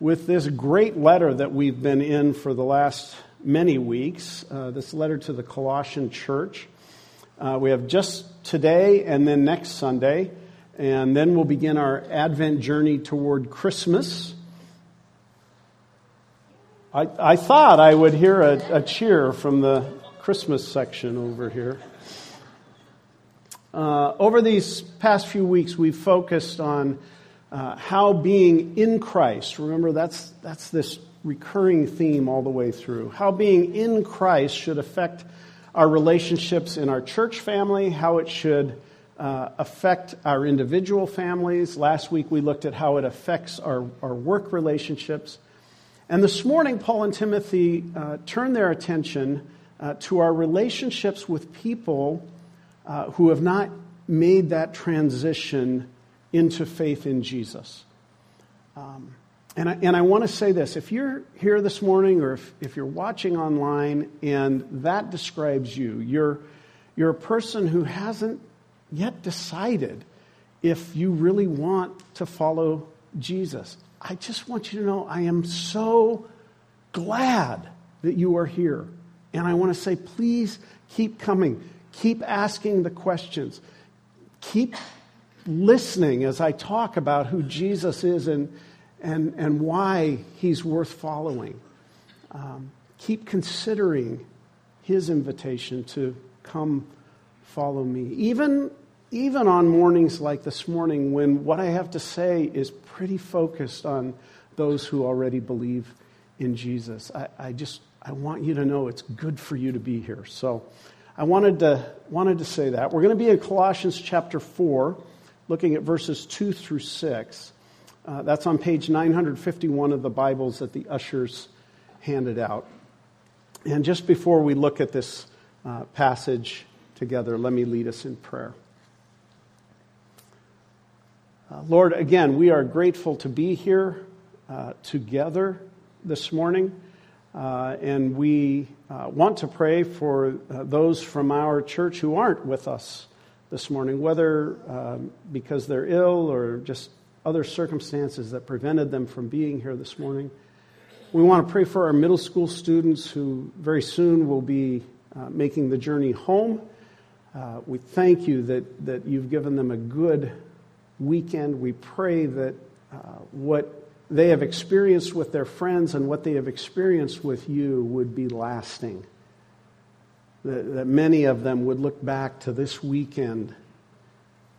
with this great letter that we've been in for the last many weeks, uh, this letter to the Colossian church. Uh, we have just today and then next Sunday, and then we'll begin our Advent journey toward Christmas. I, I thought I would hear a, a cheer from the Christmas section over here. Uh, over these past few weeks, we've focused on uh, how being in Christ, remember that's, that's this recurring theme all the way through, how being in Christ should affect our relationships in our church family, how it should uh, affect our individual families. Last week we looked at how it affects our, our work relationships. And this morning, Paul and Timothy uh, turn their attention uh, to our relationships with people uh, who have not made that transition into faith in Jesus. Um, and I, and I want to say this if you're here this morning or if, if you're watching online and that describes you, you're, you're a person who hasn't yet decided if you really want to follow Jesus. I just want you to know I am so glad that you are here. And I want to say, please keep coming. Keep asking the questions. Keep listening as I talk about who Jesus is and, and, and why he's worth following. Um, keep considering his invitation to come follow me. Even, even on mornings like this morning, when what I have to say is pretty focused on those who already believe in Jesus. I, I just I want you to know it's good for you to be here. So I wanted to, wanted to say that. We're going to be in Colossians chapter 4, looking at verses 2 through 6. Uh, that's on page 951 of the Bibles that the ushers handed out. And just before we look at this uh, passage together, let me lead us in prayer. Uh, Lord, again, we are grateful to be here uh, together this morning. Uh, and we uh, want to pray for those from our church who aren't with us this morning, whether um, because they're ill or just other circumstances that prevented them from being here this morning. We want to pray for our middle school students who very soon will be uh, making the journey home. Uh, we thank you that, that you've given them a good weekend. We pray that uh, what they have experienced with their friends and what they have experienced with you would be lasting. That, that many of them would look back to this weekend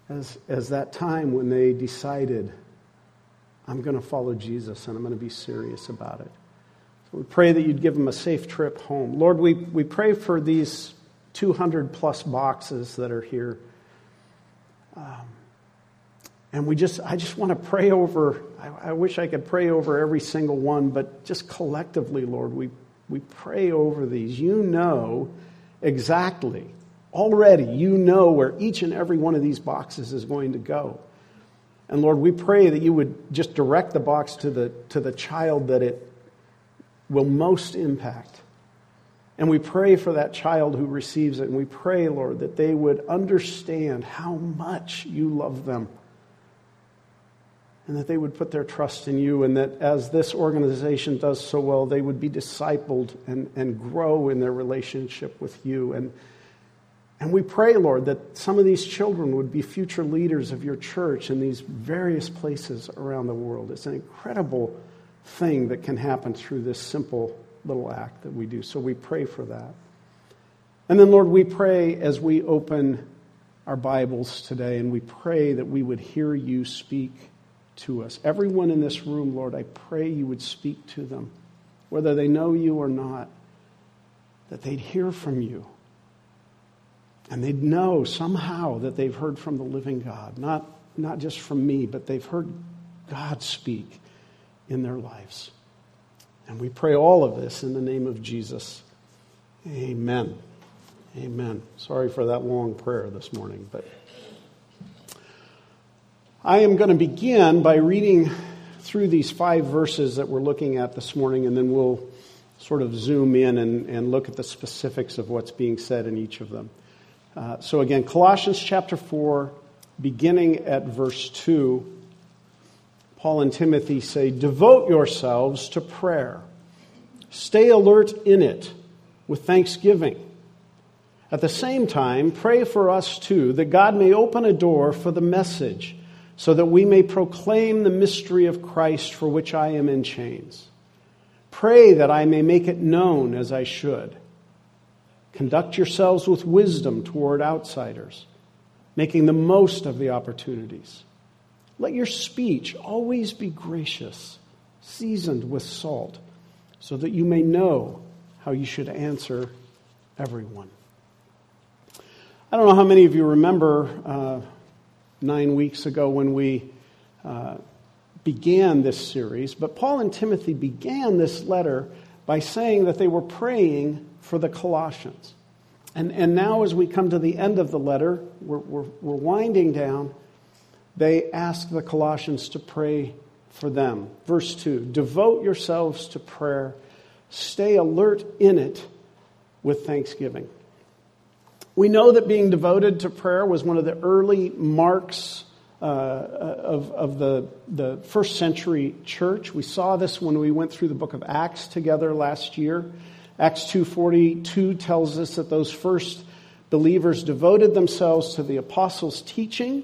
as, as that time when they decided, I'm going to follow Jesus and I'm going to be serious about it. So we pray that you'd give them a safe trip home. Lord, we, we pray for these 200 plus boxes that are here. Um, and we just, I just want to pray over, I, I, wish I could pray over every single one, but just collectively, Lord, we, we pray over these. You know exactly, already, you know where each and every one of these boxes is going to go. And Lord, we pray that you would just direct the box to the, to the child that it will most impact. And we pray for that child who receives it. And we pray, Lord, that they would understand how much you love them and that they would put their trust in you, and that as this organization does so well, they would be discipled and, and grow in their relationship with you. And, and we pray, Lord, that some of these children would be future leaders of your church in these various places around the world. It's an incredible thing that can happen through this simple little act that we do. So we pray for that. And then, Lord, we pray as we open our Bibles today, and we pray that we would hear you speak to us. Everyone in this room, Lord, I pray you would speak to them, whether they know you or not, that they'd hear from you. And they'd know somehow that they've heard from the living God, not, not just from me, but they've heard God speak in their lives. And we pray all of this in the name of Jesus. Amen. Amen. Sorry for that long prayer this morning, but. I am going to begin by reading through these five verses that we're looking at this morning, and then we'll sort of zoom in and, and look at the specifics of what's being said in each of them. Uh, so, again, Colossians chapter 4, beginning at verse 2, Paul and Timothy say, Devote yourselves to prayer. Stay alert in it with thanksgiving. At the same time, pray for us too, that God may open a door for the message, so that we may proclaim the mystery of Christ for which I am in chains. Pray that I may make it known as I should. Conduct yourselves with wisdom toward outsiders, making the most of the opportunities. Let your speech always be gracious, seasoned with salt, so that you may know how you should answer everyone. I don't know how many of you remember uh, nine weeks ago when we uh, began this series, but Paul and Timothy began this letter by saying that they were praying for the Colossians. And, and now, as we come to the end of the letter, we're, we're, we're winding down they ask the Colossians to pray for them. Verse 2 Devote yourselves to prayer, stay alert in it with thanksgiving. We know that being devoted to prayer was one of the early marks uh, of, of the, the first century church. We saw this when we went through the book of Acts together last year. Acts 2:42 tells us that those first believers devoted themselves to the apostles' teaching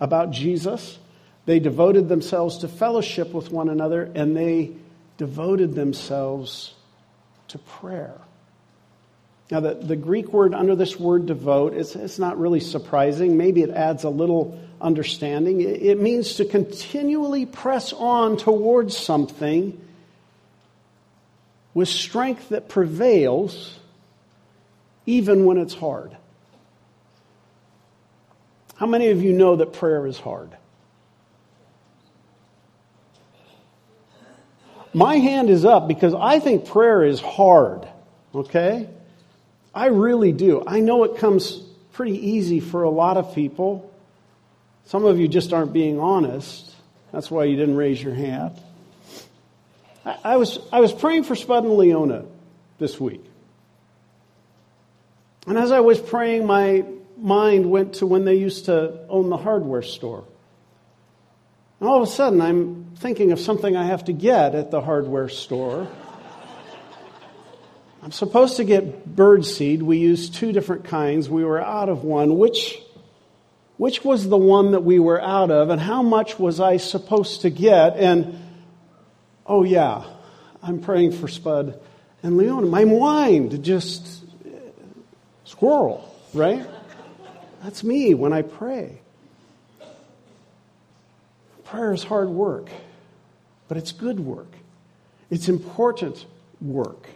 about Jesus. They devoted themselves to fellowship with one another, and they devoted themselves to prayer. Now, the, the Greek word under this word devote, it's, it's not really surprising. Maybe it adds a little understanding. It, it means to continually press on towards something with strength that prevails even when it's hard. How many of you know that prayer is hard? My hand is up because I think prayer is hard, okay? I really do. I know it comes pretty easy for a lot of people. Some of you just aren't being honest. That's why you didn't raise your hand. I, I was, I was praying for Spud and Leona this week. And as I was praying, my, mind went to when they used to own the hardware store. And all of a sudden, I'm thinking of something I have to get at the hardware store. I'm supposed to get birdseed. We used two different kinds. We were out of one. Which, which was the one that we were out of, and how much was I supposed to get? And oh, yeah, I'm praying for Spud and Leona. My mind just squirrel, right? That's me when I pray. Prayer is hard work, but it's good work. It's important work.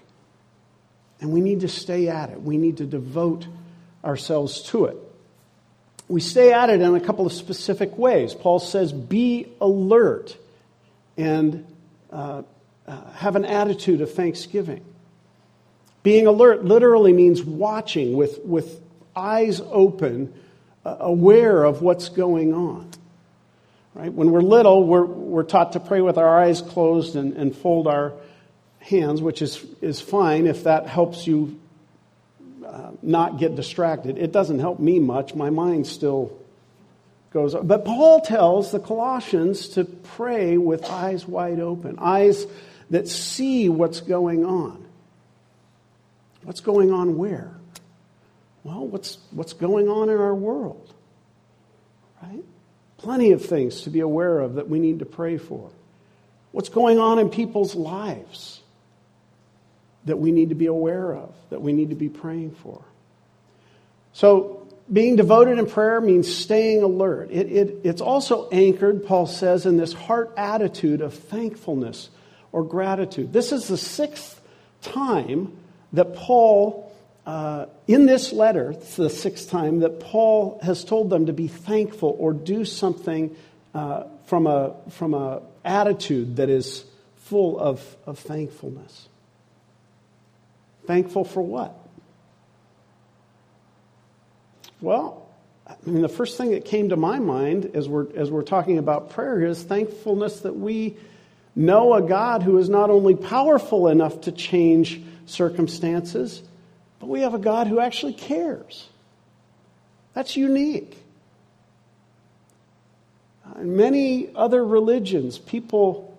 And we need to stay at it. We need to devote ourselves to it. We stay at it in a couple of specific ways. Paul says, be alert and uh, uh, have an attitude of thanksgiving. Being alert literally means watching with, with eyes open, uh, aware of what's going on. Right? When we're little, we're, we're taught to pray with our eyes closed and, and fold our hands, which is, is fine if that helps you uh, not get distracted. It doesn't help me much. My mind still goes. But Paul tells the Colossians to pray with eyes wide open, eyes that see what's going on. What's going on where? Well, what's, what's going on in our world? Right? Plenty of things to be aware of that we need to pray for. What's going on in people's lives that we need to be aware of, that we need to be praying for. So, being devoted in prayer means staying alert. It, it, it's also anchored, Paul says, in this heart attitude of thankfulness or gratitude. This is the sixth time that Paul uh, in this letter, it's the sixth time that Paul has told them to be thankful or do something uh, from a from a attitude that is full of, of thankfulness. Thankful for what? Well, I mean, the first thing that came to my mind as we're, as we're talking about prayer is thankfulness that we know a God who is not only powerful enough to change circumstances, but we have a God who actually cares. That's unique. In many other religions, people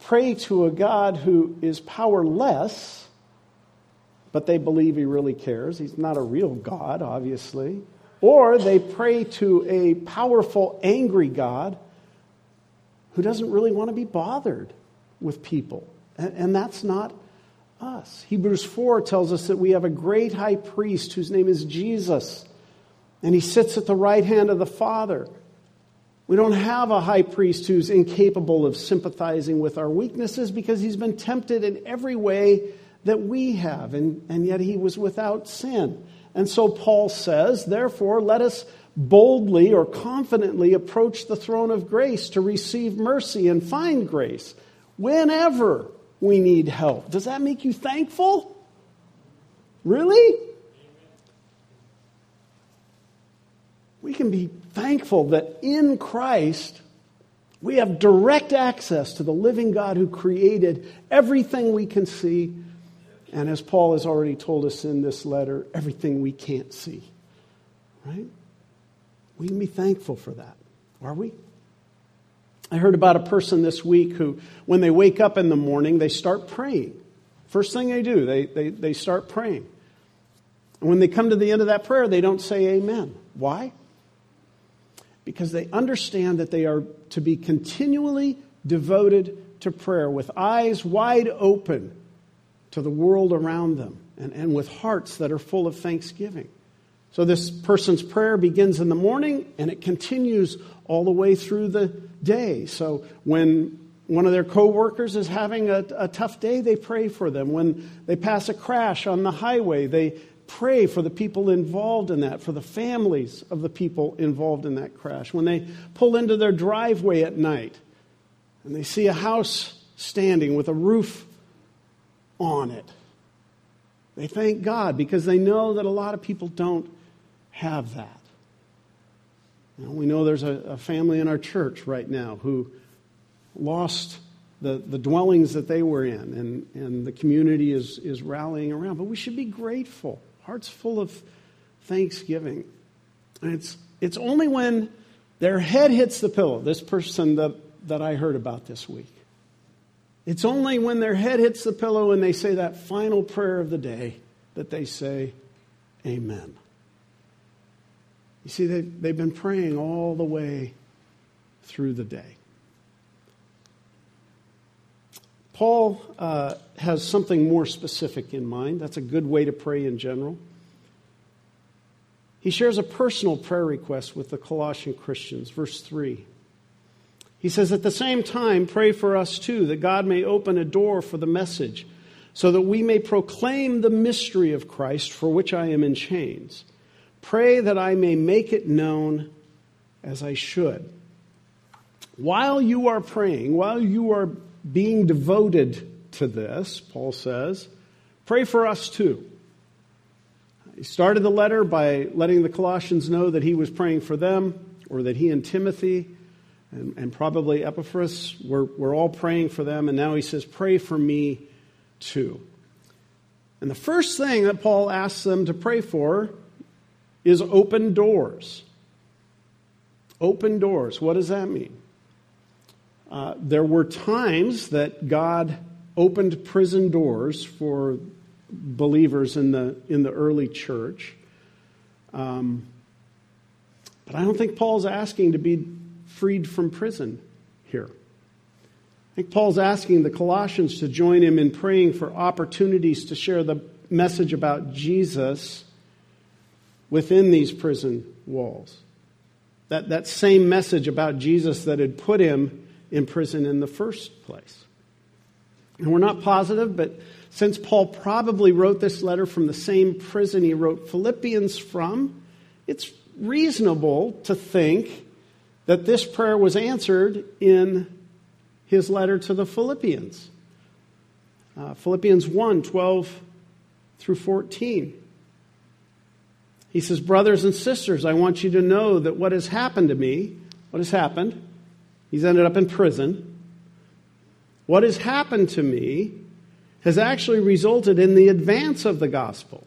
pray to a God who is powerless, but they believe he really cares. He's not a real God, obviously. Or they pray to a powerful, angry God who doesn't really want to be bothered with people. And, and that's not us. Hebrews 4 tells us that we have a great high priest whose name is Jesus, and he sits at the right hand of the Father. We don't have a high priest who's incapable of sympathizing with our weaknesses because he's been tempted in every way that we have, and, and yet he was without sin. And so Paul says, therefore, let us boldly or confidently approach the throne of grace to receive mercy and find grace whenever we need help. Does that make you thankful? Really? We can be thankful that in Christ we have direct access to the living God who created everything we can see, and as Paul has already told us in this letter, everything we can't see. Right? We can be thankful for that, are we? I heard about a person this week who, when they wake up in the morning, they start praying. First thing they do, they, they, they start praying. And when they come to the end of that prayer, they don't say amen. Why? Because they understand that they are to be continually devoted to prayer with eyes wide open to the world around them and, and with hearts that are full of thanksgiving. So this person's prayer begins in the morning and it continues all the way through the day. So when one of their coworkers is having a, a, tough day, they pray for them. When they pass a crash on the highway, they pray for the people involved in that, for the families of the people involved in that crash. When they pull into their driveway at night and they see a house standing with a roof on it, they thank God because they know that a lot of people don't have that. You know, we know there's a, a, family in our church right now who lost the, the dwellings that they were in, and, and the community is, is rallying around. But we should be grateful, hearts full of thanksgiving. And it's, it's only when their head hits the pillow, this person that, that I heard about this week. It's only when their head hits the pillow and they say that final prayer of the day that they say, Amen. You see, they've, they've been praying all the way through the day. Paul uh, has something more specific in mind. That's a good way to pray in general. He shares a personal prayer request with the Colossian Christians. Verse 3. He says, At the same time, pray for us too, that God may open a door for the message, so that we may proclaim the mystery of Christ, for which I am in chains. Pray that I may make it known as I should. While you are praying, while you are being devoted to this, Paul says, pray for us too. He started the letter by letting the Colossians know that he was praying for them, or that he and Timothy and, and probably Epaphras we're all praying for them, and now he says, Pray for me too. And the first thing that Paul asks them to pray for is open doors. Open doors. What does that mean? Uh, there were times that God opened prison doors for believers in the, in the early church. Um, but I don't think Paul's asking to be freed from prison here. I think Paul's asking the Colossians to join him in praying for opportunities to share the message about Jesus within these prison walls. That, that same message about Jesus that had put him in prison in the first place. And we're not positive, but since Paul probably wrote this letter from the same prison he wrote Philippians from, it's reasonable to think that this prayer was answered in his letter to the Philippians. Uh, Philippians 1 12 through 14. He says, Brothers and sisters, I want you to know that what has happened to me, what has happened? He's ended up in prison. What has happened to me has actually resulted in the advance of the gospel,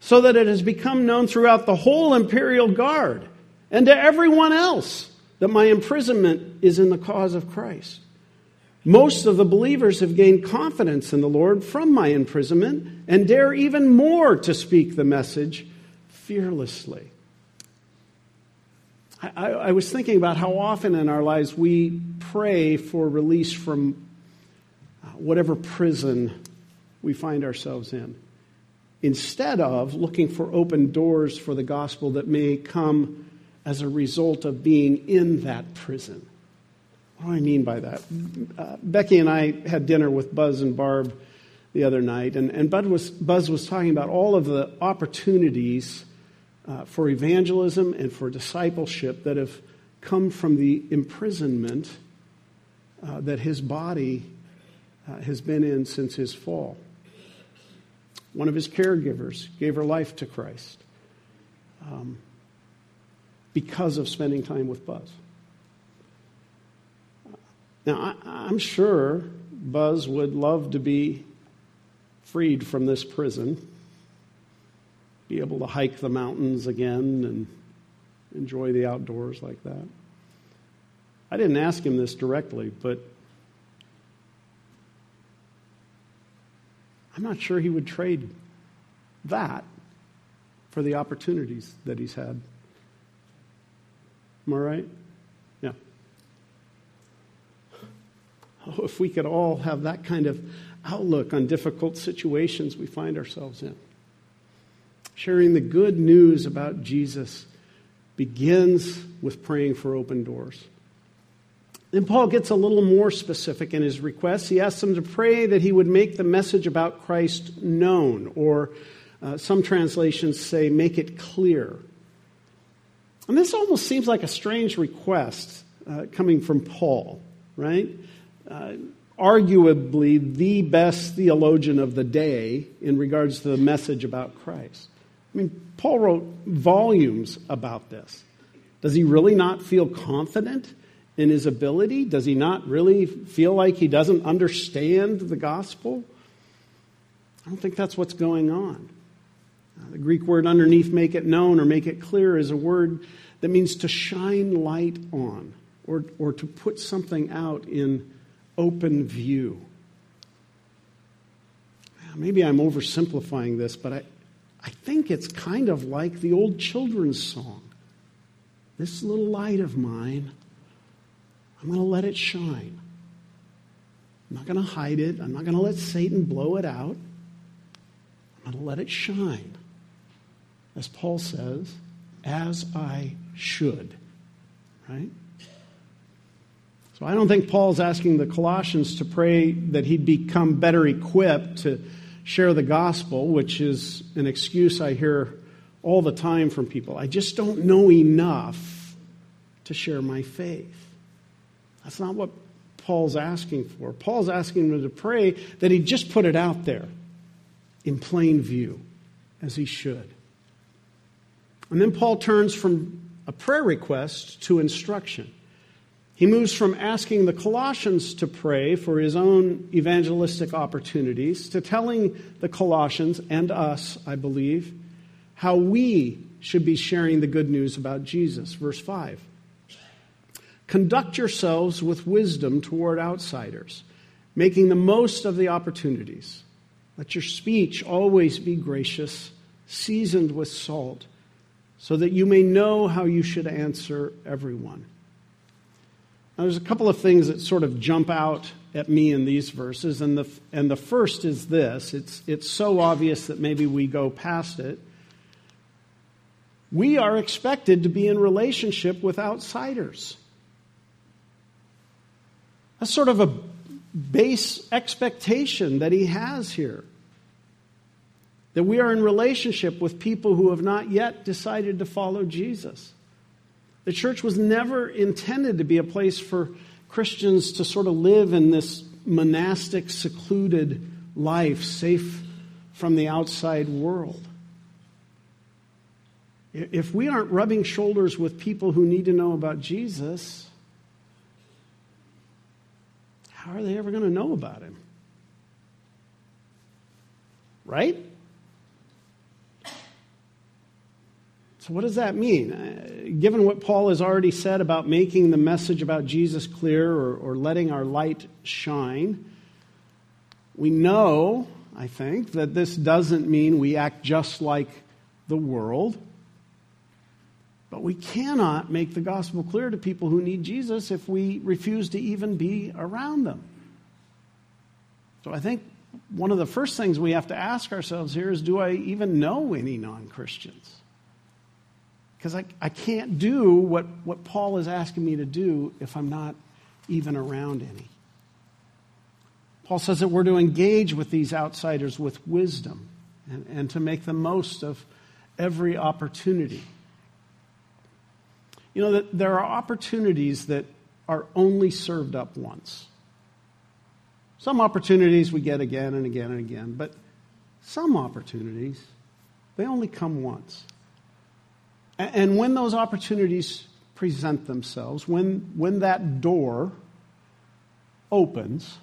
so that it has become known throughout the whole imperial guard and to everyone else that my imprisonment is in the cause of Christ. Most of the believers have gained confidence in the Lord from my imprisonment and dare even more to speak the message fearlessly. I, I, I, was thinking about how often in our lives we pray for release from uh, whatever prison we find ourselves in, instead of looking for open doors for the gospel that may come as a result of being in that prison. What do I mean by that? Uh, Becky and I had dinner with Buzz and Barb the other night, and, and Bud was, Buzz was talking about all of the opportunities uh, for evangelism and for discipleship that have come from the imprisonment uh, that his body uh, has been in since his fall. One of his caregivers gave her life to Christ um, because of spending time with Buzz. Now, I, I'm sure Buzz would love to be freed from this prison, be able to hike the mountains again and enjoy the outdoors like that. I didn't ask him this directly, but I'm not sure he would trade that for the opportunities that he's had. Am I right? Yeah. Oh, if we could all have that kind of outlook on difficult situations we find ourselves in. Sharing the good news about Jesus begins with praying for open doors. Then Paul gets a little more specific in his request. He asks them to pray that he would make the message about Christ known, or uh, some translations say, make it clear. And this almost seems like a strange request uh, coming from Paul, right? Uh, arguably the best theologian of the day in regards to the message about Christ. I mean, Paul wrote volumes about this. Does he really not feel confident in his ability? Does he not really feel like he doesn't understand the gospel? I don't think that's what's going on. The Greek word underneath make it known or make it clear is a word that means to shine light on or, or to put something out in open view. Maybe I'm oversimplifying this, but I, I think it's kind of like the old children's song. This little light of mine, I'm going to let it shine. I'm not going to hide it. I'm not going to let Satan blow it out. I'm going to let it shine. As Paul says, as I should. Right? So I don't think Paul's asking the Colossians to pray that he'd become better equipped to share the gospel, which is an excuse I hear all the time from people. I just don't know enough to share my faith. That's not what Paul's asking for. Paul's asking him to pray that he just put it out there in plain view, as he should. And then Paul turns from a prayer request to instruction. He moves from asking the Colossians to pray for his own evangelistic opportunities to telling the Colossians and us, I believe, how we should be sharing the good news about Jesus. Verse 5. Conduct yourselves with wisdom toward outsiders, making the most of the opportunities. Let your speech always be gracious, seasoned with salt, so that you may know how you should answer everyone. Now, there's a couple of things that sort of jump out at me in these verses, and the, and the first is this it's, it's so obvious that maybe we go past it. We are expected to be in relationship with outsiders. That's sort of a base expectation that he has here. That we are in relationship with people who have not yet decided to follow Jesus. The church was never intended to be a place for Christians to sort of live in this monastic, secluded life, safe from the outside world. If we aren't rubbing shoulders with people who need to know about Jesus, how are they ever going to know about him? Right? So, what does that mean? Uh, given what Paul has already said about making the message about Jesus clear or, or letting our light shine, we know, I think, that this doesn't mean we act just like the world. But we cannot make the gospel clear to people who need Jesus if we refuse to even be around them. So I think one of the first things we have to ask ourselves here is do I even know any non Christians? Because I, I can't do what, what Paul is asking me to do if I'm not even around any. Paul says that we're to engage with these outsiders with wisdom and, and to make the most of every opportunity. You know, that there are opportunities that are only served up once. Some opportunities we get again and again and again, but some opportunities, they only come once. And when those opportunities present themselves, when, when that door opens,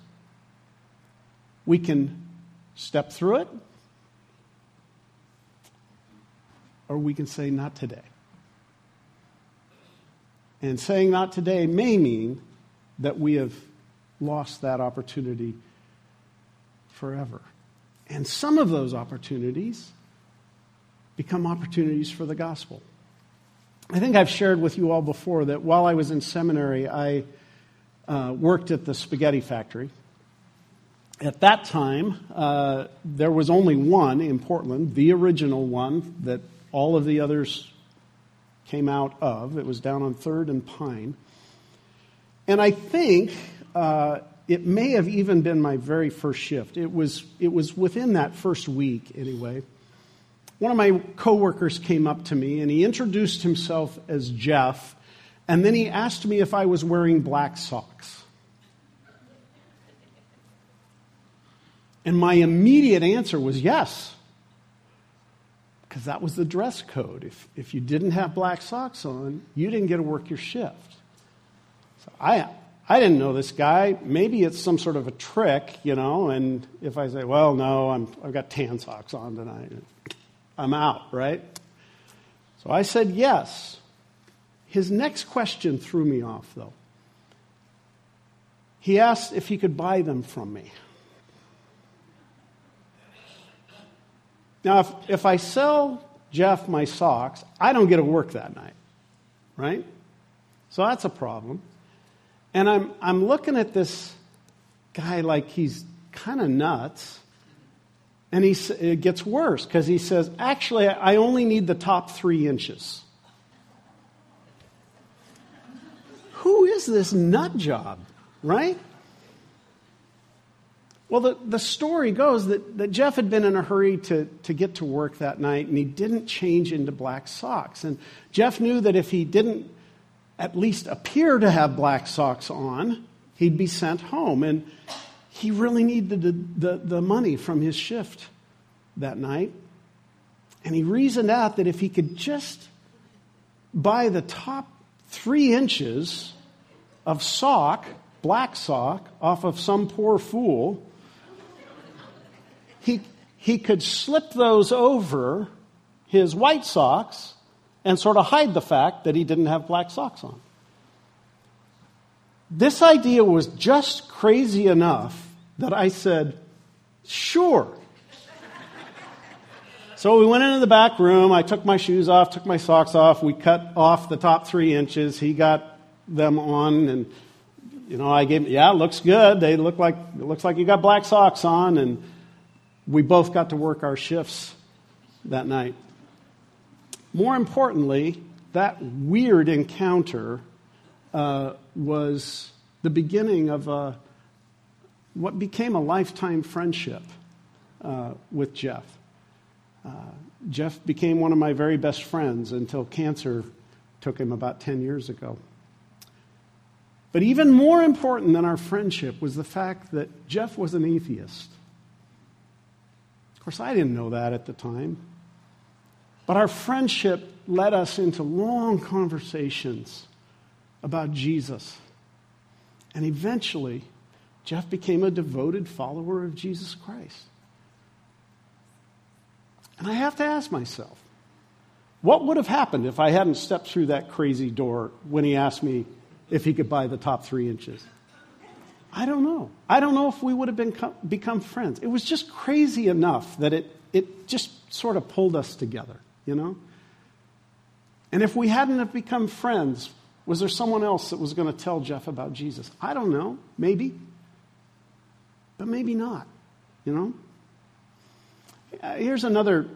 we can step through it, or we can say, not today. And saying not today may mean that we have lost that opportunity forever. And some of those opportunities become opportunities for the gospel. I think I've shared with you all before that while I was in seminary, I uh, worked at the spaghetti factory. At that time, uh, there was only one in Portland, the original one that all of the others came out of. It was down on 3rd and Pine. And I think uh, it may have even been my very first shift. It was, it was within that first week, anyway one of my coworkers came up to me and he introduced himself as Jeff, and then he asked me if I was wearing black socks. And my immediate answer was yes, because that was the dress code. If, if you didn't have black socks on, you didn't get to work your shift. So I, I didn't know this guy. Maybe it's some sort of a trick, you know, and if I say, well, no, I'm, I've got tan socks on tonight. I'm out, right? So I said yes. His next question threw me off, though. He asked if he could buy them from me. Now, if, if I sell Jeff my socks, I don't get to work that night, right? So that's a problem. And I'm, I'm looking at this guy like he's kind of nuts. And he, it gets worse because he says, actually, I only need the top three inches. Who is this nut job, right? Well, the, the story goes that, that Jeff had been in a hurry to, to get to work that night, and he didn't change into black socks. And Jeff knew that if he didn't at least appear to have black socks on, he'd be sent home. And he really needed the, the, the money from his shift that night. And he reasoned out that if he could just buy the top three inches of sock, black sock, off of some poor fool, he, he could slip those over his white socks and sort of hide the fact that he didn't have black socks on. This idea was just crazy enough that I said, sure. so we went into the back room. I took my shoes off, took my socks off. We cut off the top three inches. He got them on, and you know, I gave. him. Yeah, looks good. They look like it looks like you got black socks on, and we both got to work our shifts that night. More importantly, that weird encounter uh, was the beginning of a what became a lifetime friendship uh, with Jeff. Uh, Jeff became one of my very best friends until cancer took him about 10 years ago. But even more important than our friendship was the fact that Jeff was an atheist. Of course, I didn't know that at the time. But our friendship led us into long conversations about Jesus. And eventually, Jeff became a devoted follower of Jesus Christ. And I have to ask myself, What would have happened if I hadn't stepped through that crazy door when he asked me if he could buy the top three inches? I don't know. I don't know if we would have been, become friends. It was just crazy enough that it, it just sort of pulled us together, you know? And if we hadn't have become friends, was there someone else that was going to tell Jeff about Jesus? I don't know. Maybe. But maybe not, you know? Uh, here's another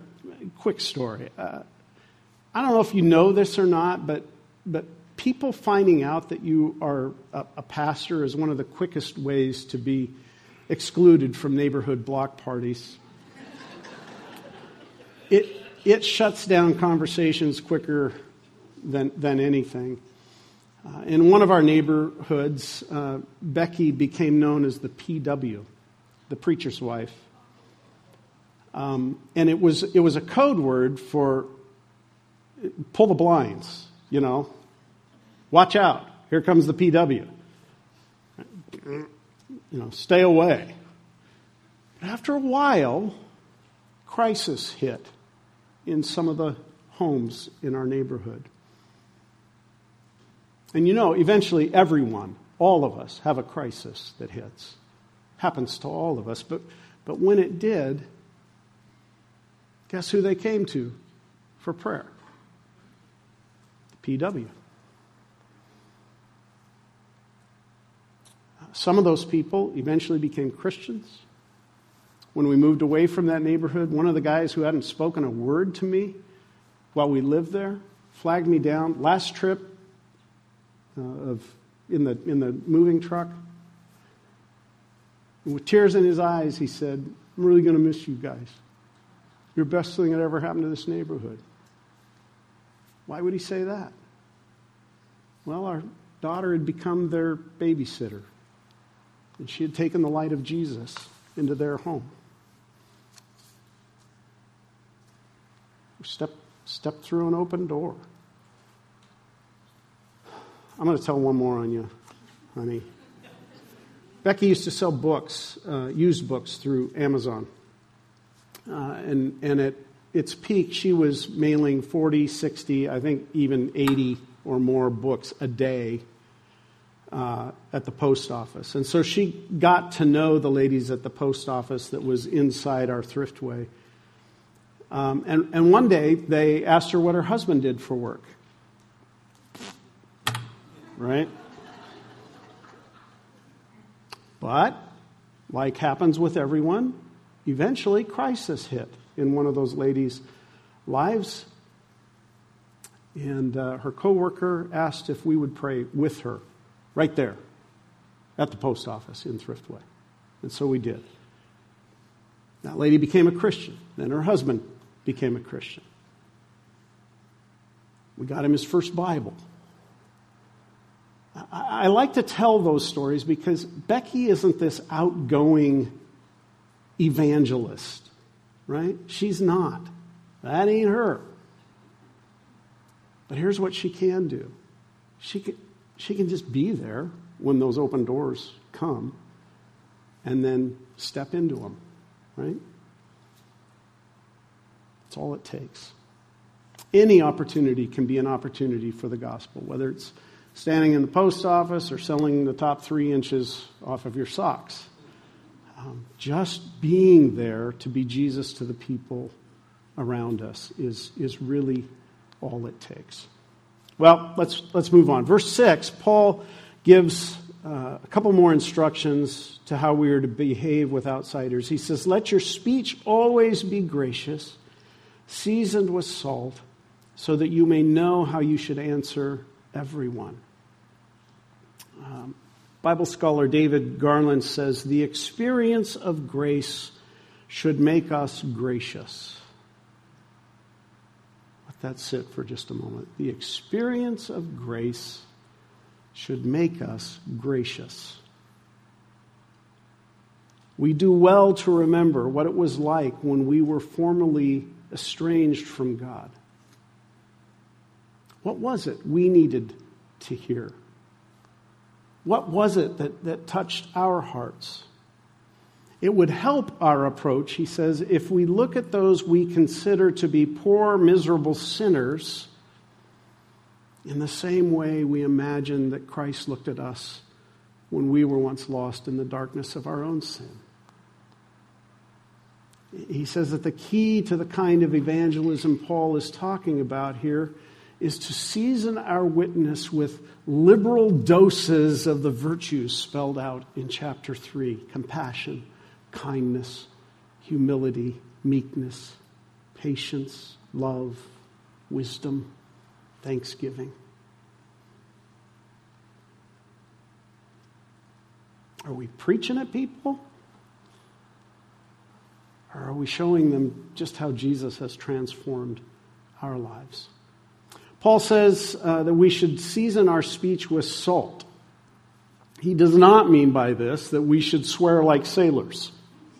quick story. Uh, I don't know if you know this or not, but, but people finding out that you are a, a pastor is one of the quickest ways to be excluded from neighborhood block parties. it, it shuts down conversations quicker than, than anything. Uh, in one of our neighborhoods, uh, Becky became known as the PW, the preacher's wife. Um, and it was, it was a code word for pull the blinds, you know. Watch out. Here comes the PW. You know, stay away. But after a while, crisis hit in some of the homes in our neighborhood. And you know, eventually everyone, all of us, have a crisis that hits. Happens to all of us. But, but when it did, guess who they came to for prayer? The PW. Some of those people eventually became Christians. When we moved away from that neighborhood, one of the guys who hadn't spoken a word to me while we lived there flagged me down. Last trip, uh, of, in, the, in the moving truck. And with tears in his eyes, he said, I'm really going to miss you guys. You're the best thing that ever happened to this neighborhood. Why would he say that? Well, our daughter had become their babysitter, and she had taken the light of Jesus into their home. Step, step through an open door. I'm going to tell one more on you, honey. Becky used to sell books, uh, used books through Amazon. Uh, and, and at its peak, she was mailing 40, 60, I think even 80 or more books a day uh, at the post office. And so she got to know the ladies at the post office that was inside our thriftway. Um, and, and one day they asked her what her husband did for work right? But, like happens with everyone, eventually crisis hit in one of those ladies' lives. And uh, her coworker asked if we would pray with her right there at the post office in Thriftway. And so we did. That lady became a Christian. Then her husband became a Christian. We got him his first Bible. I, like to tell those stories because Becky isn't this outgoing evangelist, right? She's not. That ain't her. But here's what she can do she can, she can just be there when those open doors come and then step into them, right? That's all it takes. Any opportunity can be an opportunity for the gospel, whether it's standing in the post office or selling the top three inches off of your socks. Um, just being there to be Jesus to the people around us is, is really all it takes. Well, let's, let's move on. Verse 6, Paul gives uh, a couple more instructions to how we are to behave with outsiders. He says, Let your speech always be gracious, seasoned with salt, so that you may know how you should answer everyone. Um, Bible scholar David Garland says the experience of grace should make us gracious. Let that sit for just a moment. The experience of grace should make us gracious. We do well to remember what it was like when we were formerly estranged from God. What was it we needed to hear? What was it that, that touched our hearts? It would help our approach, he says, if we look at those we consider to be poor, miserable sinners in the same way we imagine that Christ looked at us when we were once lost in the darkness of our own sin. He says that the key to the kind of evangelism Paul is talking about here is to season our witness with liberal doses of the virtues spelled out in chapter 3 compassion, kindness, humility, meekness, patience, love, wisdom, thanksgiving. Are we preaching at people? Or are we showing them just how Jesus has transformed our lives? Paul says uh, that we should season our speech with salt. He does not mean by this that we should swear like sailors.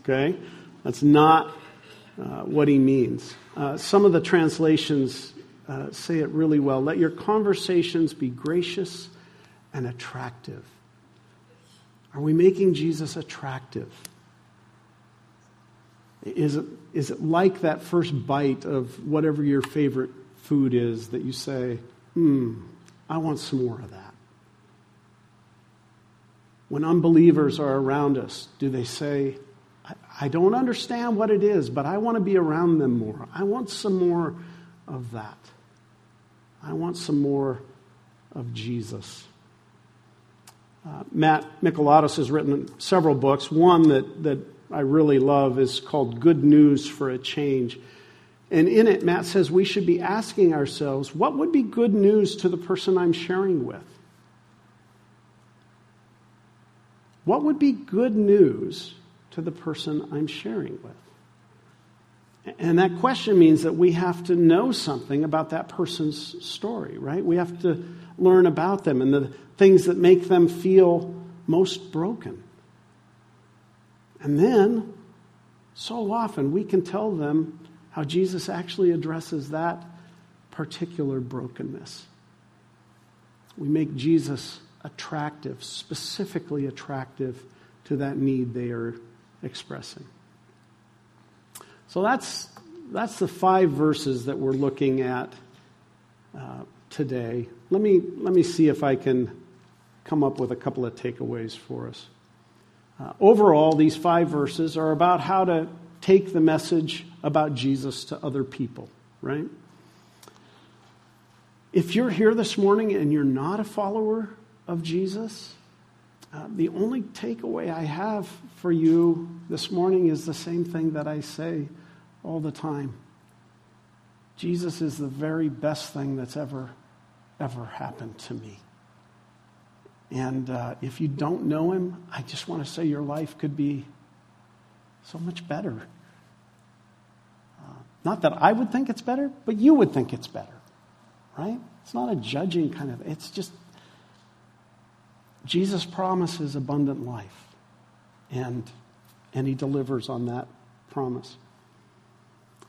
Okay? That's not uh, what he means. Uh, some of the translations uh, say it really well. Let your conversations be gracious and attractive. Are we making Jesus attractive? Is it, is it like that first bite of whatever your favorite food is that you say, hmm, I want some more of that? When unbelievers are around us, do they say, I, I don't understand what it is, but I want to be around them more. I want some more of that. I want some more of Jesus. Uh, Matt Mikalatos has written several books. One that, that I really love is called Good News for a Change. And in it, Matt says we should be asking ourselves what would be good news to the person I'm sharing with? What would be good news to the person I'm sharing with? And that question means that we have to know something about that person's story, right? We have to learn about them and the things that make them feel most broken. And then, so often, we can tell them how Jesus actually addresses that particular brokenness. We make Jesus attractive, specifically attractive to that need they are expressing. So that's, that's the five verses that we're looking at uh, today. Let me, let me see if I can come up with a couple of takeaways for us. Uh, overall, these five verses are about how to take the message about Jesus to other people, right? If you're here this morning and you're not a follower of Jesus, uh, the only takeaway I have for you this morning is the same thing that I say all the time. Jesus is the very best thing that's ever, ever happened to me. And uh, if you don't know him, I just want to say your life could be so much better. Uh, not that I would think it's better, but you would think it's better, right? It's not a judging kind of, it's just Jesus promises abundant life, and, and he delivers on that promise.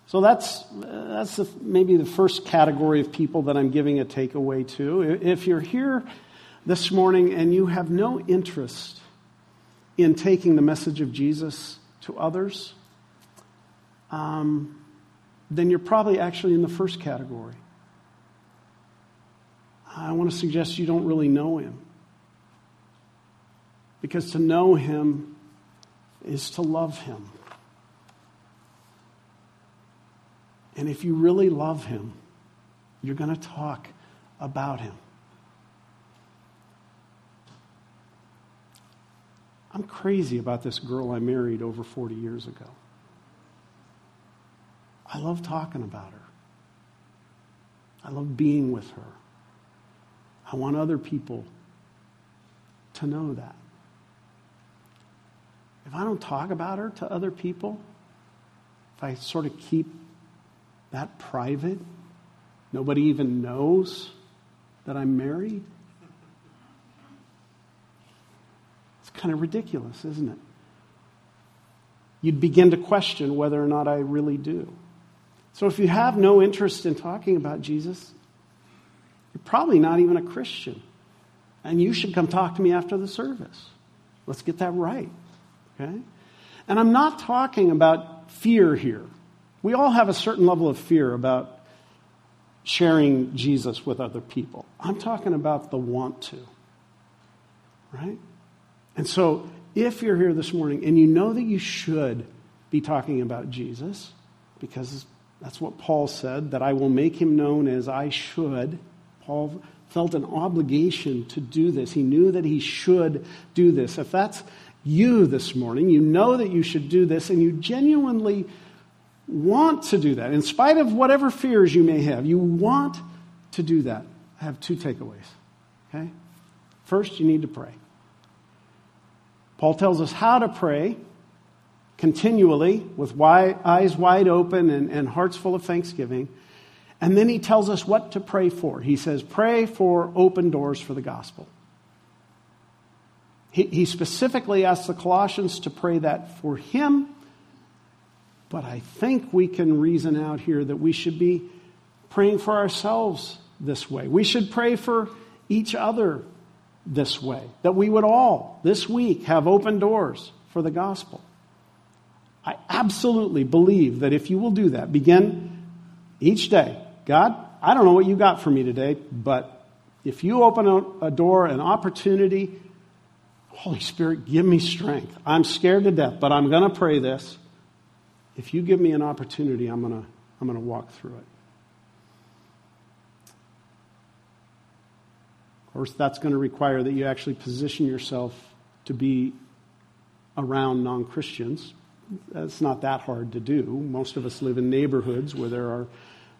So that's, that's the, maybe the first category of people that I'm giving a takeaway to. If you're here this morning and you have no interest in taking the message of Jesus to others, um, then you're probably actually in the first category. I want to suggest you don't really know him. Because to know him is to love him. And if you really love him, you're going to talk about him. I'm crazy about this girl I married over 40 years ago. I love talking about her. I love being with her. I want other people to know that. If I don't talk about her to other people, if I sort of keep that private, nobody even knows that I'm married, kind of ridiculous, isn't it? You'd begin to question whether or not I really do. So if you have no interest in talking about Jesus, you're probably not even a Christian. And you should come talk to me after the service. Let's get that right. Okay? And I'm not talking about fear here. We all have a certain level of fear about sharing Jesus with other people. I'm talking about the want to. Right? And so, if you're here this morning and you know that you should be talking about Jesus, because that's what Paul said, that I will make him known as I should, Paul felt an obligation to do this. He knew that he should do this. If that's you this morning, you know that you should do this, and you genuinely want to do that, in spite of whatever fears you may have, you want to do that. I have two takeaways. Okay? First, you need to pray. Paul tells us how to pray continually with wide, eyes wide open and, and hearts full of thanksgiving. And then he tells us what to pray for. He says, Pray for open doors for the gospel. He, he specifically asks the Colossians to pray that for him but I think we can reason out here that we should be praying for ourselves this way. We should pray for each other this way. That we would all, this week, have open doors for the gospel. I absolutely believe that if you will do that, begin each day. God, I don't know what you got for me today, but if you open a, door, an opportunity, Holy Spirit, give me strength. I'm scared to death, but I'm going to pray this if you give me an opportunity, I'm going to I'm going to walk through it. Course, that's going to require that you actually position yourself to be around non Christians. That's not that hard to do. Most of us live in neighborhoods where there are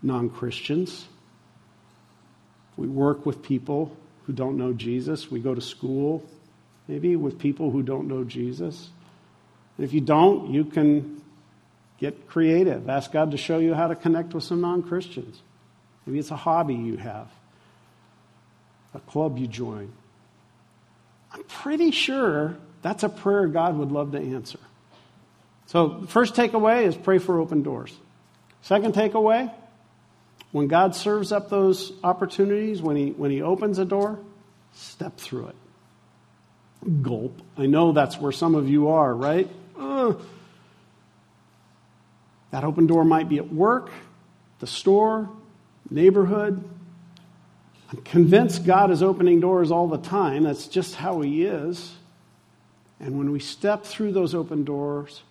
non Christians. We work with people who don't know Jesus. We go to school, maybe, with people who don't know Jesus. And if you don't, you can Get creative. Ask God to show you how to connect with some non Christians. Maybe it's a hobby you have, a club you join. I'm pretty sure that's a prayer God would love to answer. So, first takeaway is pray for open doors. Second takeaway, when God serves up those opportunities, when he, when he opens a door, step through it. Gulp. I know that's where some of you are, right? Uh, that open door might be at work, the store, neighborhood. I'm convinced God is opening doors all the time. That's just how He is. And when we step through those open doors,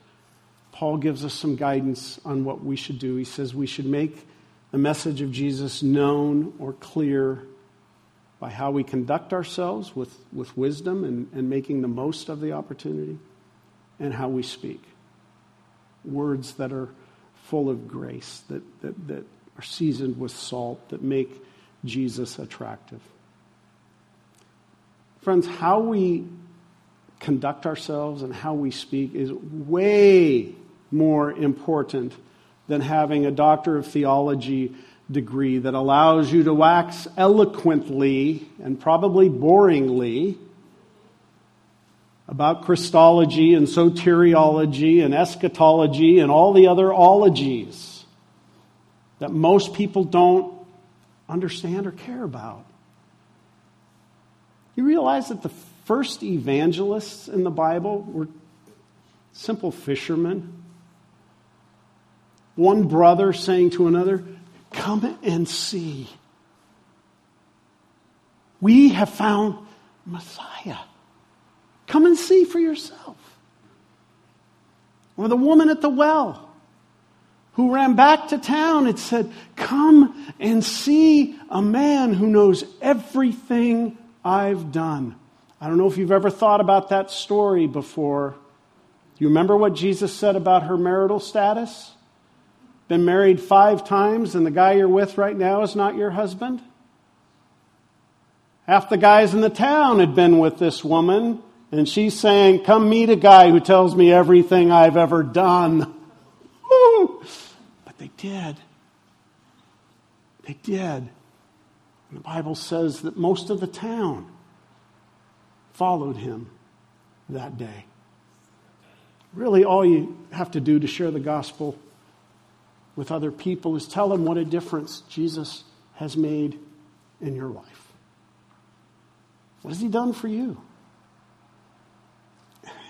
Paul gives us some guidance on what we should do. He says we should make the message of Jesus known or clear by how we conduct ourselves with, with wisdom and, and making the most of the opportunity, and how we speak. Words that are full of grace, that, that, that are seasoned with salt, that make Jesus attractive. Friends, how we conduct ourselves and how we speak is way more important than having a doctor of theology degree that allows you to wax eloquently and probably boringly about Christology and soteriology and eschatology and all the other ologies that most people don't understand or care about. You realize that the first evangelists in the Bible were simple fishermen. One brother saying to another, Come and see. We have found Messiah. Come and see for yourself. Or the woman at the well who ran back to town and said, Come and see a man who knows everything I've done. I don't know if you've ever thought about that story before. You remember what Jesus said about her marital status? Been married five times, and the guy you're with right now is not your husband? Half the guys in the town had been with this woman and she's saying, Come meet a guy who tells me everything I've ever done. Woo! But they did. They did. And the Bible says that most of the town followed him that day. Really, all you have to do to share the gospel with other people is tell them what a difference Jesus has made in your life. What has he done for you?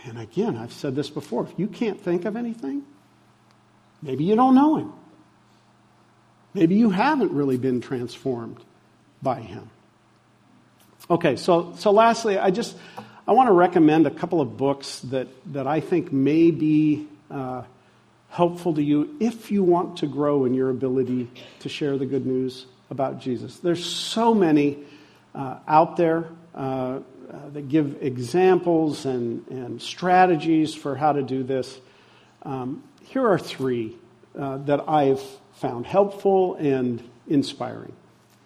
And again, I've said this before if you can't think of anything, maybe you don't know him. Maybe you haven't really been transformed by him. Okay, so, so lastly, I just I want to recommend a couple of books that, that I think may be uh, helpful to you if you want to grow in your ability to share the good news about Jesus. There's so many uh, out there uh, uh that give examples and, and strategies for how to do this. Um, here are three uh, that I've found helpful and inspiring.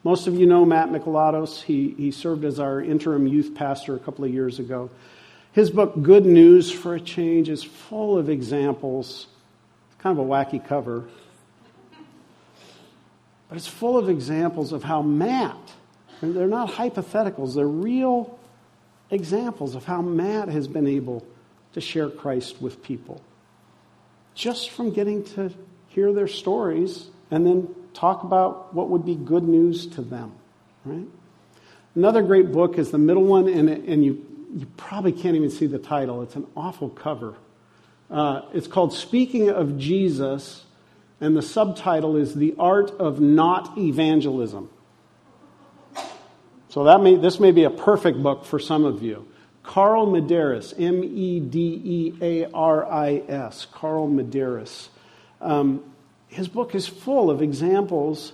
Most of you know Matt Mikalatos. He, he served as our interim youth pastor a couple of years ago. His book, Good News for a Change, is full of examples. It's kind of a wacky cover. But it's full of examples of how Matt, they're not hypotheticals, they're real examples of how Matt has been able to share Christ with people. Just from getting to hear their stories and then talk about what would be good news to them, right? Another great book is the middle one, and, and you, you probably can't even see the title. It's an awful cover. Uh, it's called Speaking of Jesus, and the subtitle is The Art of Not Evangelism. So that may, this may be a perfect book for some of you. Carl Medearis, M E D E A R I S, Carl Medearis. Um, his book is full of examples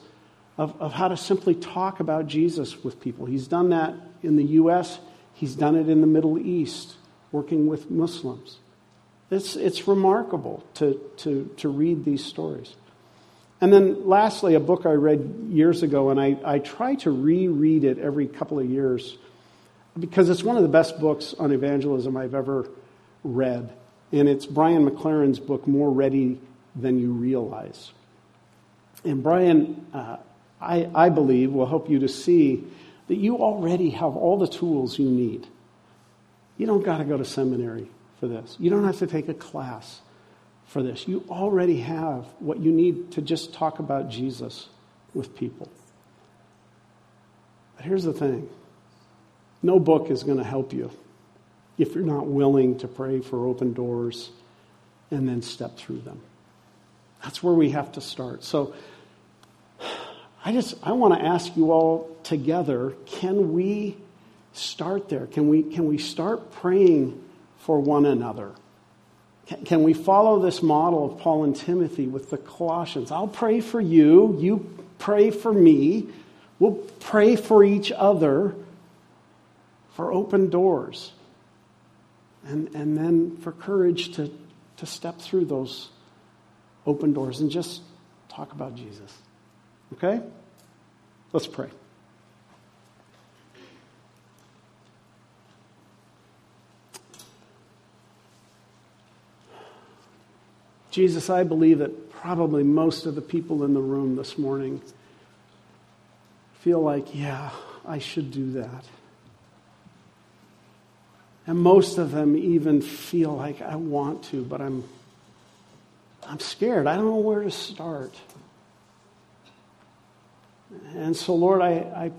of, of how to simply talk about Jesus with people. He's done that in the U.S., he's done it in the Middle East, working with Muslims. It's, it's remarkable to, to, to read these stories. And then, lastly, a book I read years ago, and I, I try to reread it every couple of years because it's one of the best books on evangelism I've ever read. And it's Brian McLaren's book, More Ready than you realize. And Brian, uh, I, I believe, will help you to see that you already have all the tools you need. You don't got to go to seminary for this, you don't have to take a class for this. You already have what you need to just talk about Jesus with people. But here's the thing no book is going to help you if you're not willing to pray for open doors and then step through them. That's where we have to start. So I just I want to ask you all together, can we start there? Can we can we start praying for one another? Can, can we follow this model of Paul and Timothy with the Colossians? I'll pray for you, you pray for me. We'll pray for each other for open doors. And, and then for courage to, to step through those open doors and just talk about Jesus. Okay? Let's pray. Jesus, I believe that probably most of the people in the room this morning feel like, yeah, I should do that. And most of them even feel like I want to, but I'm I'm scared. I don't know where to start. And so, Lord, I, I,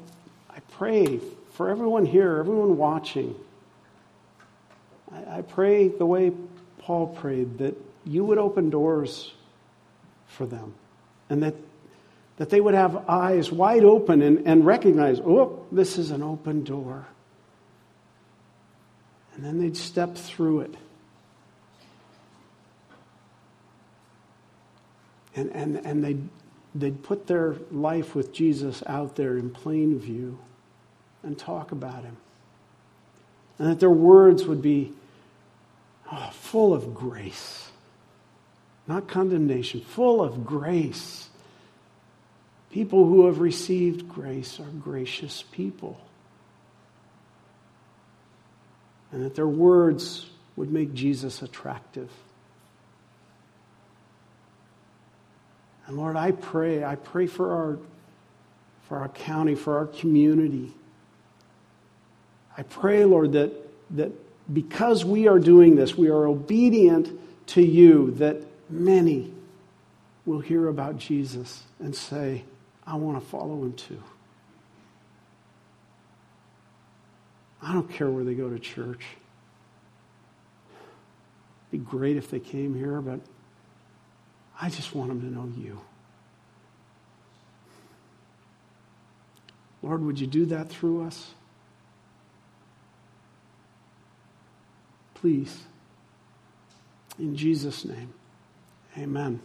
I pray for everyone here, everyone watching. I, I pray the way Paul prayed that you would open doors for them and that, that they would have eyes wide open and, and recognize, oh, this is an open door. And then they'd step through it And, and, and they'd, they'd put their life with Jesus out there in plain view and talk about him. And that their words would be oh, full of grace, not condemnation, full of grace. People who have received grace are gracious people. And that their words would make Jesus attractive. And Lord, I pray, I pray for our, for our county, for our community. I pray, Lord, that, that because we are doing this, we are obedient to you, that many will hear about Jesus and say, I want to follow him too. I don't care where they go to church. It'd be great if they came here, but I just want them to know you. Lord, would you do that through us? Please. In Jesus' name, amen.